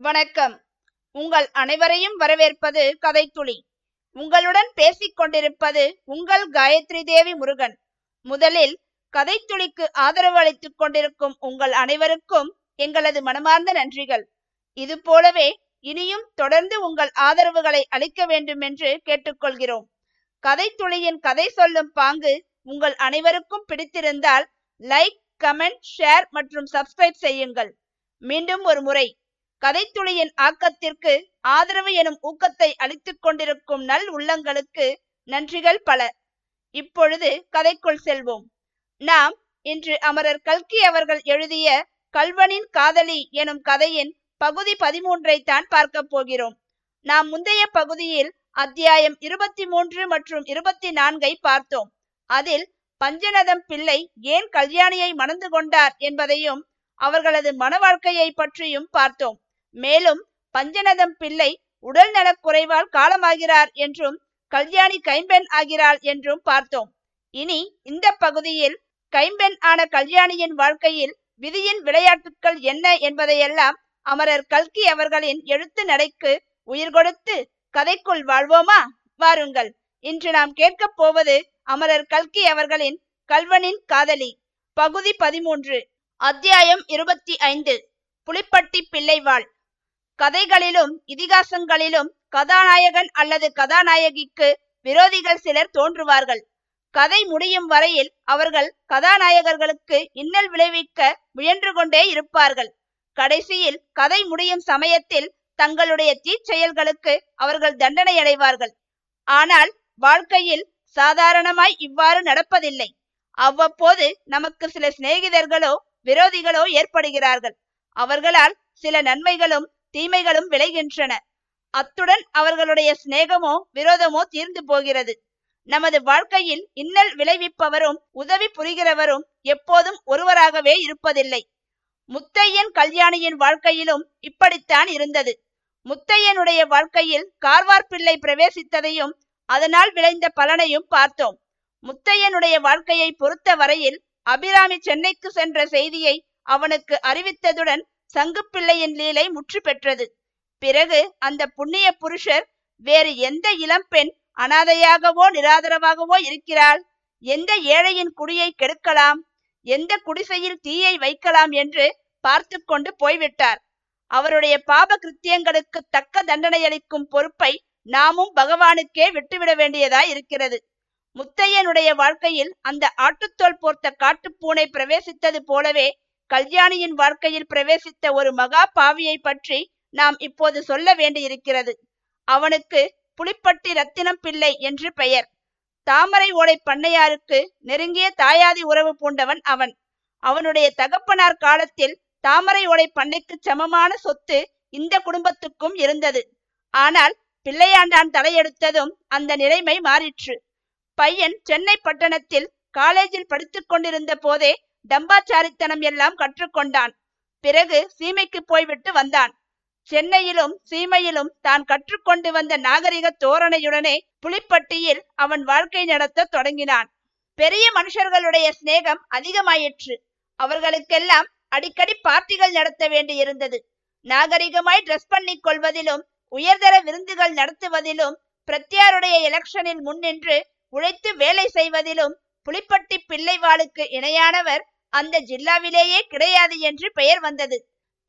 வணக்கம். உங்கள் அனைவரையும் வரவேற்பது கதைத்துளி. உங்களுடன் பேசிக் கொண்டிருப்பது உங்கள் காயத்ரி தேவி முருகன். முதலில் கதைத்துளிக்கு ஆதரவு அளித்துக் கொண்டிருக்கும் உங்கள் அனைவருக்கும் எங்களது மனமார்ந்த நன்றிகள். இது போலவே இனியும் தொடர்ந்து உங்கள் ஆதரவுகளை அளிக்க வேண்டும் என்று கேட்டுக்கொள்கிறோம். கதைத்துளியின் கதை சொல்லும் பாங்கு உங்கள் அனைவருக்கும் பிடித்திருந்தால் லைக் கமெண்ட் ஷேர் மற்றும் சப்ஸ்கிரைப் செய்யுங்கள். மீண்டும் ஒரு முறை கதைத்துளியின் ஆக்கத்திற்கு ஆதரவு எனும் ஊக்கத்தை அளித்துக் கொண்டிருக்கும் நல் உள்ளங்களுக்கு நன்றிகள் பல. இப்பொழுது கதைக்குள் செல்வோம். நாம் இன்று அமரர் கல்கி அவர்கள் எழுதிய கல்வனின் காதலி எனும் கதையின் பகுதி பதிமூன்றை தான் பார்க்க போகிறோம். நாம் முந்தைய பகுதியில் அத்தியாயம் இருபத்தி மூன்று மற்றும் இருபத்தி நான்கை பார்த்தோம். அதில் பஞ்சநதம் பிள்ளை ஏன் கல்யாணியை மணந்து கொண்டார் என்பதையும் அவர்களது மன வாழ்க்கையை பற்றியும் பார்த்தோம். மேலும் பஞ்சநதம் பிள்ளை உடல் நலக்குறைவால் காலமாகிறார் என்றும் கல்யாணி கைம்பெண் ஆகிறாள் என்றும் பார்த்தோம். இனி இந்த பகுதியில் கைம்பெண் ஆன கல்யாணியின் வாழ்க்கையில் விதியின் விளையாட்டுக்கள் என்ன என்பதையெல்லாம் அமரர் கல்கி அவர்களின் எழுத்து நடைக்கு உயிர் கொடுத்து கதைக்குள் வாழ்வோமா? வாருங்கள். இன்று நாம் கேட்கப் போவது அமரர் கல்கி அவர்களின் கல்வனின் காதலி. பகுதி பதிமூன்று. அத்தியாயம் இருபத்தி ஐந்து. புலிப்பட்டி பிள்ளைவாள். கதைகளிலும் இதிகாசங்களிலும் கதாநாயகன் அல்லது கதாநாயகிக்கு விரோதிகள் சிலர் தோன்றுவார்கள். கதை முடியும் வரையில் அவர்கள் கதாநாயகர்களுக்கு இன்னல் விளைவிக்க முயன்று கொண்டே இருப்பார்கள். கடைசியில் கதை முடியும் சமயத்தில் தங்களுடைய தீச்செயல்களுக்கு அவர்கள் தண்டனை அடைவார்கள் ஆனால் வாழ்க்கையில் சாதாரணமாய் இவ்வாறு நடப்பதில்லை. அவ்வப்போது நமக்கு சில சிநேகிதர்களோ விரோதிகளோ ஏற்படுகிறார்கள். அவர்களால் சில நன்மைகளும் தீமைகளும் விளைகின்றன. அத்துடன் அவர்களுடைய சிநேகமோ விரோதமோ தீர்ந்து போகிறது. நமது வாழ்க்கையில் இன்னல் விளைவிப்பவரும் உதவி புரிகிறவரும் எப்போதும் ஒருவராகவே இருப்பதில்லை. முத்தையன் கல்யாணியின் வாழ்க்கையிலும் இப்படித்தான் இருந்தது. முத்தையனுடைய வாழ்க்கையில் கார்வார் பிள்ளை பிரவேசித்ததையும் அதனால் விளைந்த பலனையும் பார்த்தோம். முத்தையனுடைய வாழ்க்கையை பொறுத்த வரையில் அபிராமி சென்னைக்கு சென்ற செய்தியை அவனுக்கு அறிவித்ததுடன் சங்குப்பிள்ளையின் லீலை முற்று பெற்றது. பிறகு அந்த புண்ணிய புருஷர் வேறு எந்த இளம்பெண் அனாதையாகவோ நிராதரவாகவோ இருக்கிறாள்? எந்த ஏழையின் குடியை கெடுக்கலாம்? எந்த குடிசையில் தீயை வைக்கலாம்? என்று பார்த்து கொண்டு போய்விட்டார். அவருடைய பாப கிருத்தியங்களுக்கு தக்க தண்டனை அளிக்கும் பொறுப்பை நாமும் பகவானுக்கே விட்டுவிட வேண்டியதாய் இருக்கிறது. முத்தையனுடைய வாழ்க்கையில் அந்த ஆட்டுத்தோல் போர்த்த காட்டுப்பூனை பிரவேசித்தது போலவே கல்யாணியின் வாழ்க்கையில் பிரவேசித்த ஒரு மகா பாவியை பற்றி நாம் இப்போது சொல்ல வேண்டியிருக்கிறது. அவனுக்கு புலிப்பட்டி ரத்தினம் பிள்ளை என்று பெயர். தாமரை ஓடை பண்ணையாருக்கு நெருங்கிய தாயாதி உறவு பூண்டவன் அவன். அவனுடைய தகப்பனார் காலத்தில் தாமரை ஓடை பண்ணைக்கு சமமான சொத்து இந்த குடும்பத்துக்கும் இருந்தது. ஆனால் பிள்ளையாண்டான் தலையெடுத்ததும் அந்த நிலைமை மாறிற்று. பையன் சென்னை பட்டணத்தில் காலேஜில் படித்துக் கொண்டிருந்த போதே டம்பாச்சாரித்தனம் எல்லாம் கற்றுக்கொண்டான். பிறகு சீமைக்கு போய்விட்டு வந்தான். சென்னையிலும் சீமையிலும் தான் கற்றுக்கொண்டு வந்த நாகரிக தோரணையுடனே புலிப்பட்டியில் அவன் வாழ்க்கை நடத்த தொடங்கினான். பெரிய மனுஷர்களுடைய சிநேகம் அதிகமாயிற்று. அவர்களுக்கெல்லாம் அடிக்கடி பார்ட்டிகள் நடத்த வேண்டியிருந்தது. நாகரிகமாய் ட்ரெஸ் பண்ணி கொள்வதிலும் உயர்தர விருந்துகள் நடத்துவதிலும் பிரத்யாருடைய எலெக்ஷனில் முன்னின்று உழைத்து வேலை செய்வதிலும் புலிப்பட்டி பிள்ளைவாளுக்கு இணையானவர் அந்த ஜில்லாவிலேயே கிடையாது என்று பெயர் வந்தது.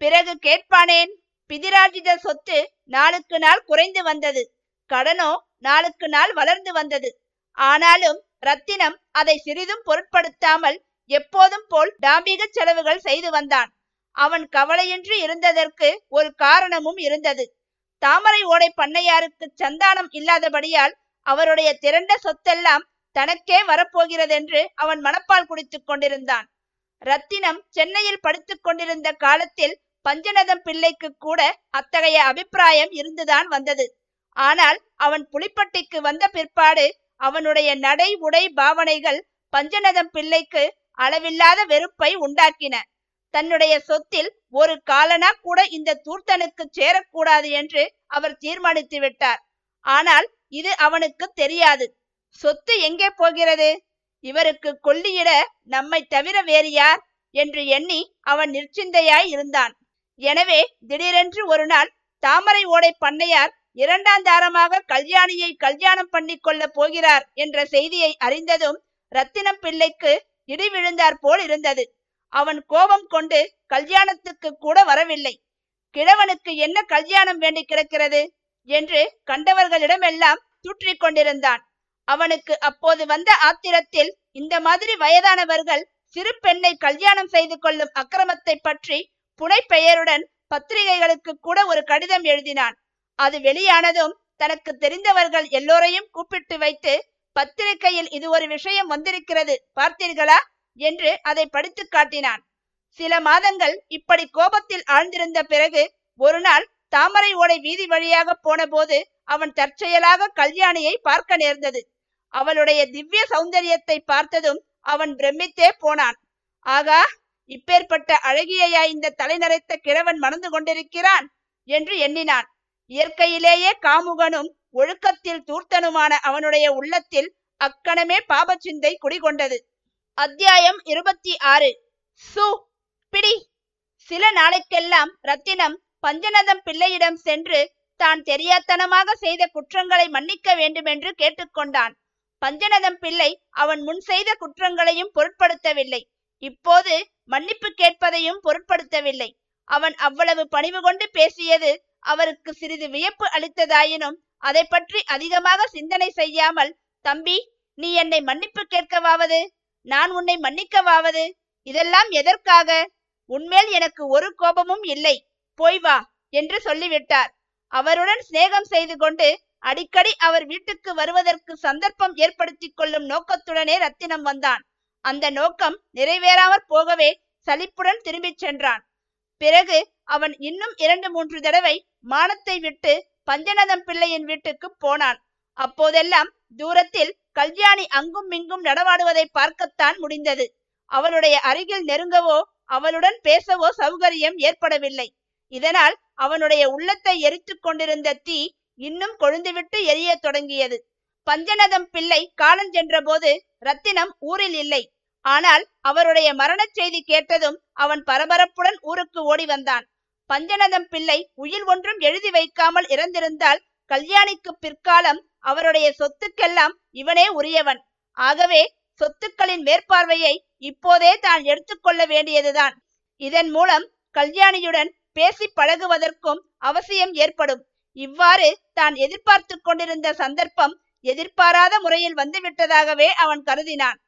பிறகு கேட்பானேன்? பிதிராஜித சொத்து நாளுக்கு நாள் குறைந்து வந்தது. கடனோ நாளுக்கு நாள் வளர்ந்து வந்தது. ஆனாலும் ரத்தினம் அதை சிறிதும் பொருட்படுத்தாமல் எப்போதும் போல் டாம்பிக செலவுகள் செய்து வந்தான். அவன் கவலையின்றி இருந்ததற்கு ஒரு காரணமும் இருந்தது. தாமரை ஓடை பண்ணையாருக்கு சந்தானம் இல்லாதபடியால் அவருடைய திரண்ட சொத்தெல்லாம் தனக்கே வரப்போகிறதென்று அவன் மனப்பால் குடித்துக் கொண்டிருந்தான். ரத்தினம் சென்னையில் படித்துக் கொண்டிருந்த காலத்தில் பஞ்சநதம் பிள்ளைக்கு கூட அத்தகைய அபிப்பிராயம் இருந்துதான் வந்தது. ஆனால் அவன் புலிப்பட்டிக்கு வந்த பிற்பாடு அவனுடைய நடை உடை பாவனைகள் பஞ்சநதம் பிள்ளைக்கு அளவில்லாத வெறுப்பை உண்டாக்கின. தன்னுடைய சொத்தில் ஒரு காலனா கூட இந்த தூர்த்தனுக்கு சேரக்கூடாது என்று அவர் தீர்மானித்து விட்டார் ஆனால் இது அவனுக்கு தெரியாது. சொத்து எங்கே போகிறது? இவருக்கு கொல்லியிட நம்மை தவிர வேறு யார்? என்று எண்ணி அவன் நிர்ச்சிந்தையாய் இருந்தான். எனவே திடீரென்று ஒரு நாள் தாமரை ஓடை பண்ணையார் இரண்டாம் தாரமாக கல்யாணியை கல்யாணம் பண்ணி கொள்ள போகிறார் என்ற செய்தியை அறிந்ததும் ரத்தினம் பிள்ளைக்கு இடி விழுந்தார் போல் இருந்தது. அவன் கோபம் கொண்டு கல்யாணத்துக்கு கூட வரவில்லை. கிழவனுக்கு என்ன கல்யாணம் வேண்டி கிடக்கிறது? என்று கண்டவர்களிடமெல்லாம் தூற்றிக் கொண்டிருந்தான். அவனுக்கு அப்போது வந்த ஆத்திரத்தில் இந்த மாதிரி வயதானவர்கள் சிறு பெண்ணை கல்யாணம் செய்து கொள்ளும் அக்கிரமத்தை பற்றி புனைப்பெயருடன் பத்திரிகைகளுக்கு கூட ஒரு கடிதம் எழுதினான். அது வெளியானதும் தனக்கு தெரிந்தவர்கள் எல்லோரையும் கூப்பிட்டு வைத்து பத்திரிகையில் இது ஒரு விஷயம் வந்திருக்கிறது பார்த்தீர்களா? என்று அதை படித்து காட்டினான். சில மாதங்கள் இப்படி கோபத்தில் ஆழ்ந்திருந்த பிறகு ஒரு நாள் தாமரை ஓடை வீதி வழியாக போன போது அவன் தற்செயலாக கல்யாணியை பார்க்க நேர்ந்தது. அவளுடைய திவ்ய சௌந்தரியத்தை பார்த்ததும் அவன் பிரமித்தே போனான். ஆகா இப்பேற்பட்ட அழகியையா இந்த தலைநரைத்த கிழவன் மணந்து கொண்டிருக்கிறான்? என்று எண்ணினான். இயற்கையிலேயே காமுகனும் ஒழுக்கத்தில் தூர்த்தனுமான அவனுடைய உள்ளத்தில் அக்கணமே பாபச்சிந்தை குடிகொண்டது. அத்தியாயம் இருபத்தி ஆறு. சு பிடி. சில நாளைக்கெல்லாம் ரத்தினம் பஞ்சநதம் பிள்ளையிடம் சென்று தான் தெரியாத்தனமாக செய்த குற்றங்களை மன்னிக்க வேண்டுமென்று கேட்டுக்கொண்டான். பஞ்சநதம் பிள்ளை அவன் முன் செய்த குற்றங்களையும் பொருட்படுத்தவில்லை. இப்போது மன்னிப்பு கேட்பதையும் பொருட்படுத்தவில்லை. அவன் அவ்வளவு பணிவு கொண்டு பேசியது அவருக்கு சிறிது வியப்பு அளித்ததாயினும் அதை பற்றி அதிகமாக சிந்தனை செய்யாமல் தம்பி நீ என்னை மன்னிப்பு கேட்கவாவது? நான் உன்னை மன்னிக்கவாவது? இதெல்லாம் எதற்காக? உன்மேல் எனக்கு ஒரு கோபமும் இல்லை. போய் வா என்று சொல்லிவிட்டார். அவருடன் சிநேகம் செய்து கொண்டு அடிக்கடி அவர் வீட்டுக்கு வருவதற்கு சந்தர்ப்பம் ஏற்படுத்தி கொள்ளும் நோக்கத்துடனே ரத்தினம் வந்தான். அந்த நோக்கம் நிறைவேறாமற் போகவே சலிப்புடன் திரும்பிச் சென்றான். பிறகு அவன் இன்னும் இரண்டு மூன்று தடவை மானத்தை விட்டு பஞ்சநதம் பிள்ளையின் வீட்டுக்கு போனான். அப்போதெல்லாம் தூரத்தில் கல்யாணி அங்கும் இங்கும் நடமாடுவதை பார்க்கத்தான் முடிந்தது. அவளுடைய அருகில் நெருங்கவோ அவளுடன் பேசவோ சௌகரியம் ஏற்படவில்லை. இதனால் அவனுடைய உள்ளத்தை எரித்து கொண்டிருந்த தீ இன்னும் கொழுந்துவிட்டு எரிய தொடங்கியது. பஞ்சநதம் பிள்ளை காலஞ்சென்ற போது ரத்தினம் ஊரில் இல்லை. ஆனால் அவருடைய மரணச் செய்தி கேட்டதும் அவன் பரபரப்புடன் ஊருக்கு ஓடி வந்தான். பஞ்சநதம் பிள்ளை உயிர் ஒன்றும் எழுதி வைக்காமல் இறந்திருந்தால் கல்யாணிக்கு பிற்காலம் அவருடைய சொத்துக்கெல்லாம் இவனே உரியவன். ஆகவே சொத்துக்களின் மேற்பார்வையை இப்போதே தான் எடுத்துக்கொள்ள வேண்டியதுதான். இதன் மூலம் கல்யாணியுடன் பேசி பழகுவதற்கும் அவசியம் ஏற்படும். இவ்வாறு தான் எதிர்பார்த்து கொண்டிருந்த சந்தர்ப்பம் எதிர்பாராத முறையில் வந்துவிட்டதாகவே அவன் கருதினான்.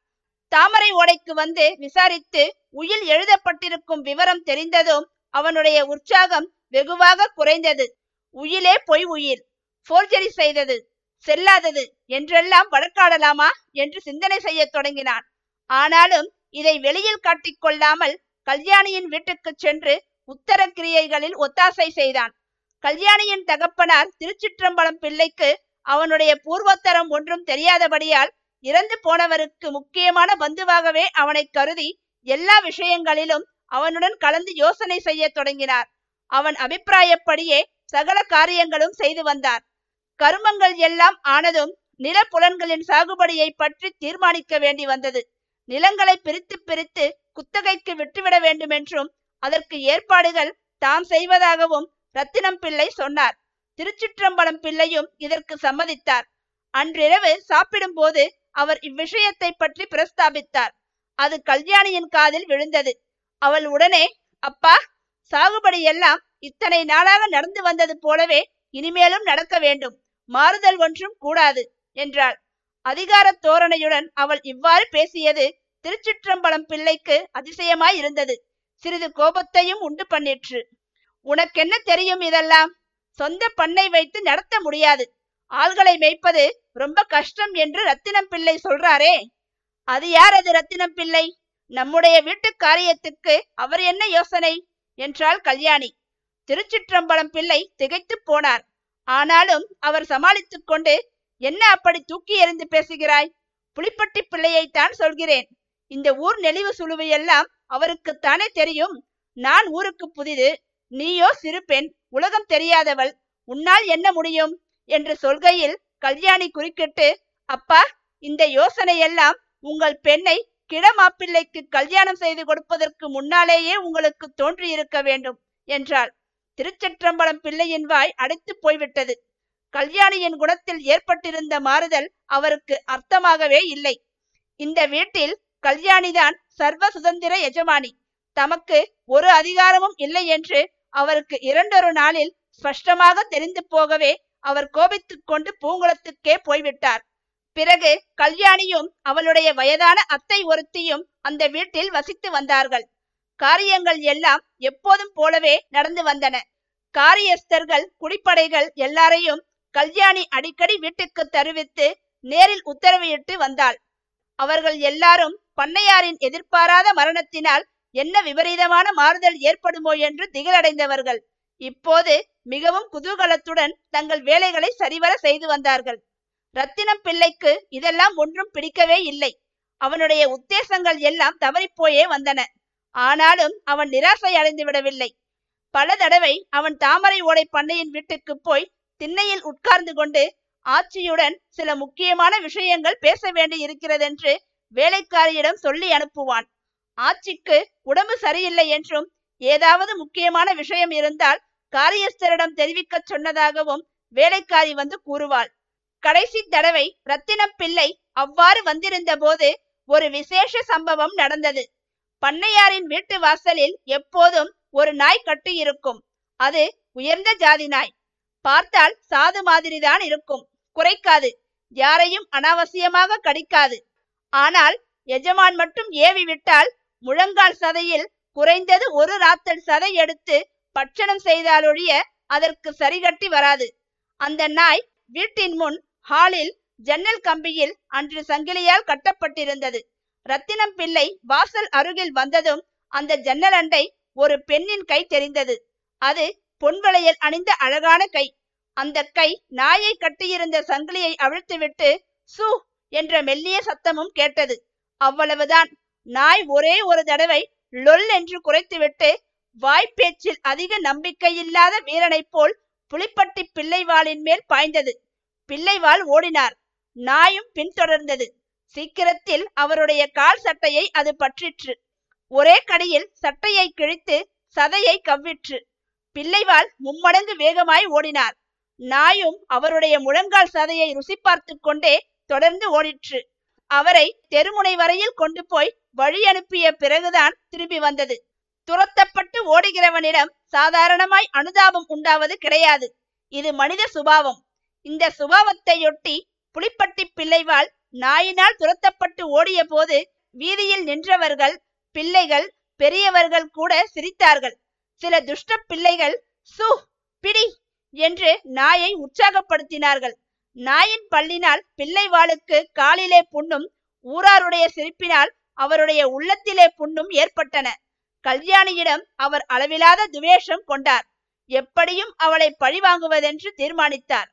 தாமரை ஓடைக்கு வந்து விசாரித்து உயில் எழுதப்பட்டிருக்கும் விவரம் தெரிந்ததும் அவனுடைய உற்சாகம் வெகுவாக குறைந்தது. உயிலே பொய் உயிர் போர்ஜரி செய்தது செல்லாதது என்றெல்லாம் வழக்காடலாமா என்று சிந்தனை செய்ய தொடங்கினான். ஆனாலும் இதை வெளியில் காட்டிக்கொள்ளாமல் கல்யாணியின் வீட்டுக்கு சென்று உத்தர கிரியைகளில் ஒத்தாசை செய்தான். கல்யாணியின் தகப்பனார் திருச்சிற்றம்பலம் பிள்ளைக்கு அவனுடைய பூர்வோத்தரம் ஒன்றும் தெரியாதபடியால் இறந்து போனவருக்கு முக்கியமான பந்துவாகவே அவனை கருதி எல்லா விஷயங்களிலும் அவனுடன் கலந்து யோசனை செய்ய தொடங்கினார். அவன் அபிப்பிராயப்படியே சகல காரியங்களும் செய்து வந்தார். கருமங்கள் எல்லாம் ஆனதும் நில புலன்களின் சாகுபடியை பற்றி தீர்மானிக்க வேண்டி வந்தது. நிலங்களை பிரித்து பிரித்து குத்தகைக்கு விட்டுவிட வேண்டுமென்றும் அதற்கு ஏற்பாடுகள் தாம் செய்வதாகவும் ரத்தினம் பிள்ளை சொன்னார். திருச்சிற்றம்பலம் பிள்ளையும் இதற்கு சம்மதித்தார். அன்றிரவு சாப்பிடும் போது அவர் இவ்விஷயத்தை பற்றி பிரஸ்தாபித்தார். அது கல்யாணியின் காதில் விழுந்தது. அவள் உடனே அப்பா சாகுபடி எல்லாம் இத்தனை நாளாக நடந்து வந்தது போலவே இனிமேலும் நடக்க வேண்டும். மாறுதல் ஒன்றும் கூடாது என்றாள். அதிகார தோரணையுடன் அவள் இவ்வாறு பேசியது திருச்சிற்றம்பலம் பிள்ளைக்கு அதிசயமாய் இருந்தது சிறிது கோபத்தையும் உண்டு பண்ணிற்று. உனக்கென்ன தெரியும் இதெல்லாம்? சொந்த பண்ணை வைத்து நடத்த முடியாது. ஆள்களை மேய்ப்பது ரொம்ப கஷ்டம் என்று ரத்தினம் பிள்ளை சொல்றாரே. அது யார் அது ரத்தினம் பிள்ளை? நம்முடைய வீட்டு காரியத்துக்கு அவர் என்ன யோசனை? என்றாள் கல்யாணி. திருச்சிற்றம்பலம் பிள்ளை திகைத்து போனார். ஆனாலும் அவர் சமாளித்துக் கொண்டு என்ன அப்படி தூக்கி எறிந்து பேசுகிறாய்? புலிப்பட்டி பிள்ளையைத்தான் சொல்கிறேன். இந்த ஊர் நெளிவு சுழுவு எல்லாம் அவருக்குத்தானே தெரியும். நான் ஊருக்கு புதிது. நீயோ சிறு பெண் உலகம் தெரியாதவள் உன்னால் என்ன முடியும்? என்று சொல்கையில் கல்யாணி குறுக்கிட்டு அப்பா இந்த யோசனையெல்லாம் உங்கள் பெண்ணை கிடமாப்பிள்ளைக்கு கல்யாணம் செய்து கொடுப்பதற்கு முன்னாலேயே உங்களுக்கு தோன்றியிருக்க வேண்டும் என்றாள். திருச்சிற்றம்பலம் பிள்ளையின் வாய் அடைத்து போய்விட்டது. கல்யாணியின் குணத்தில் ஏற்பட்டிருந்த மாறுதல் அவருக்கு அர்த்தமாகவே இல்லை. இந்த வீட்டில் கல்யாணிதான் சர்வ சுதந்திர எஜமானி. தமக்கு ஒரு அதிகாரமும் இல்லை என்று அவருக்கு இரண்டொரு நாளில் ஸ்பஷ்டமாக தெரிந்து போகவே அவர் கோபித்துக் கொண்டு பூங்குளத்துக்கே போய்விட்டார். பிறகு கல்யாணியும் அவளுடைய வயதான அத்தை ஒருத்தியும் அந்த வீட்டில் வசித்து வந்தார்கள். காரியங்கள் எல்லாம் எப்போதும் போலவே நடந்து வந்தன. காரியஸ்தர்கள் குடிப்படைகள் எல்லாரையும் கல்யாணி அடிக்கடி வீட்டுக்கு தருவித்து நேரில் உத்தரவிட்டு வந்தாள். அவர்கள் எல்லாரும் பண்ணையாரின் எதிர்பாராத மரணத்தினால் என்ன விபரீதமான மாறுதல் ஏற்படுமோ என்று திகிலடைந்தவர்கள். இப்போது மிகவும் குதூகலத்துடன் தங்கள் வேலைகளை சரிவர செய்து வந்தார்கள். ரத்தினம் பிள்ளைக்கு இதெல்லாம் ஒன்றும் பிடிக்கவே இல்லை. அவனுடைய உத்தேசங்கள் எல்லாம் தவறிப்போயே வந்தன. ஆனாலும் அவன் நிராசை அடைந்து விடவில்லை. பல தடவை அவன் தாமரை ஓடை பண்ணையின் வீட்டுக்கு போய் திண்ணையில் உட்கார்ந்து கொண்டு ஆட்சியுடன் சில முக்கியமான விஷயங்கள் பேச வேண்டி இருக்கிறதென்று வேலைக்காரியிடம் சொல்லி அனுப்புவான். ஆட்சிக்கு உடம்பு சரியில்லை என்றும் ஏதாவது முக்கியமான விஷயம் இருந்தால் காரியஸ்தரிடம் தெரிவிக்க சொன்னதாகவும் வேலைக்காரி வந்து கூறுவாள். கடைசி தடவை ரத்தினம் பிள்ளை அவ்வாறு வந்திருந்த போது ஒரு விசேஷ சம்பவம் நடந்தது. பண்ணையாரின் வீட்டு வாசலில் எப்போதும் ஒரு நாய் கட்டி இருக்கும். அது உயர்ந்த ஜாதி நாய். பார்த்தால் சாது மாதிரிதான் இருக்கும். குறைக்காது. யாரையும் அனாவசியமாக கடிக்காது. ஆனால் எஜமான் மட்டும் ஏவி விட்டால் முழங்கால் சதையில் குறைந்தது ஒரு ராத்தல் சதை எடுத்து பட்சணம் செய்தாலொழிய அதற்கு சரிகட்டி வராது. அந்த நாய் வீட்டின் முன் ஹாலில் ஜன்னல் கம்பியில் அன்று சங்கிலியால் கட்டப்பட்டிருந்தது. ரத்தினம் பிள்ளை வாசல் அருகில் வந்ததும் அந்த ஜன்னல் அண்டை ஒரு பெண்ணின் கை தெரிந்தது. அது பொன்வளையல் அணிந்த அழகான கை. அந்த கை நாயை கட்டியிருந்த சங்கிலியை அவிழ்த்துவிட்டு சு என்ற மெல்லிய சத்தமும் கேட்டது. அவ்வளவுதான். நாய் ஒரே ஒரு தடவை லொல் என்று குறைத்துவிட்டு வாய்ப்பேச்சில் அதிக நம்பிக்கையில்லாத வீரனைப் போல் புலிப்பட்டி பிள்ளைவாளின் மேல் பாய்ந்தது. பிள்ளைவாள் ஓடினார். நாயும் பின்தொடர்ந்தது. சீக்கிரத்தில் அவருடைய கால் சட்டையை அது பற்றிற்று. ஒரே கடியில் சட்டையை கிழித்து சதையை கவ்விற்று. பிள்ளைவாள் மும்மடங்கு வேகமாய் ஓடினார். நாயும் அவருடைய முழங்கால் சதையை ருசி பார்த்து கொண்டே தொடர்ந்து ஓடிற்று. அவரை தெருமுனை வரையில் கொண்டு போய் வழி அனுப்பிய பிறகுதான் திரும்பி வந்தது. துரத்தப்பட்டு ஓடுகிறவனிடம் சாதாரணமாய் அனுதாபம் உண்டாவது கிடையாது. இது மனித சுபாவம். இந்த சுபாவத்தையொட்டி புலிப்பட்டி பிள்ளைவாள் நாயினால் துரத்தப்பட்டு ஓடிய போது வீதியில் நின்றவர்கள் பிள்ளைகள் பெரியவர்கள் கூட சிரித்தார்கள். சில துஷ்ட பிள்ளைகள் சு பிடி என்று நாயை உற்சாகப்படுத்தினார்கள். நாயின் பல்லினால் பிள்ளைவாளுக்கு காலிலே புண்ணும் ஊராருடைய சிரிப்பினால் அவருடைய உள்ளத்திலே புண்ணும் ஏற்பட்டன. கல்யாணியிடம் அவர் அளவிலாத துவேஷம் கொண்டார். எப்படியும் அவளை பழிவாங்குவதென்று தீர்மானித்தார்.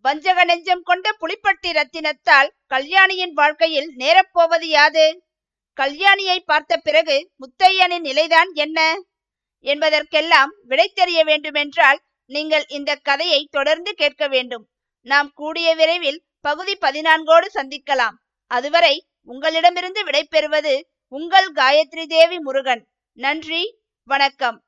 வஞ்சக நெஞ்சம் கொண்ட புலிப்பட்டி ரத்தினத்தால் கல்யாணியின் வாழ்க்கையில் நேரப்போவது யாது? கல்யாணியை பார்த்த பிறகு முத்தையனின் நிலைதான் என்ன? என்பதற்கெல்லாம் விடை தெரிய வேண்டுமென்றால் நீங்கள் இந்த கதையை தொடர்ந்து கேட்க வேண்டும். நாம் கூடிய விரைவில் பகுதி பதினான்கோடு சந்திக்கலாம். அதுவரை உங்களிடமிருந்து விடைபெறுவது உங்கள் காயத்ரி தேவி முருகன். நன்றி வணக்கம்.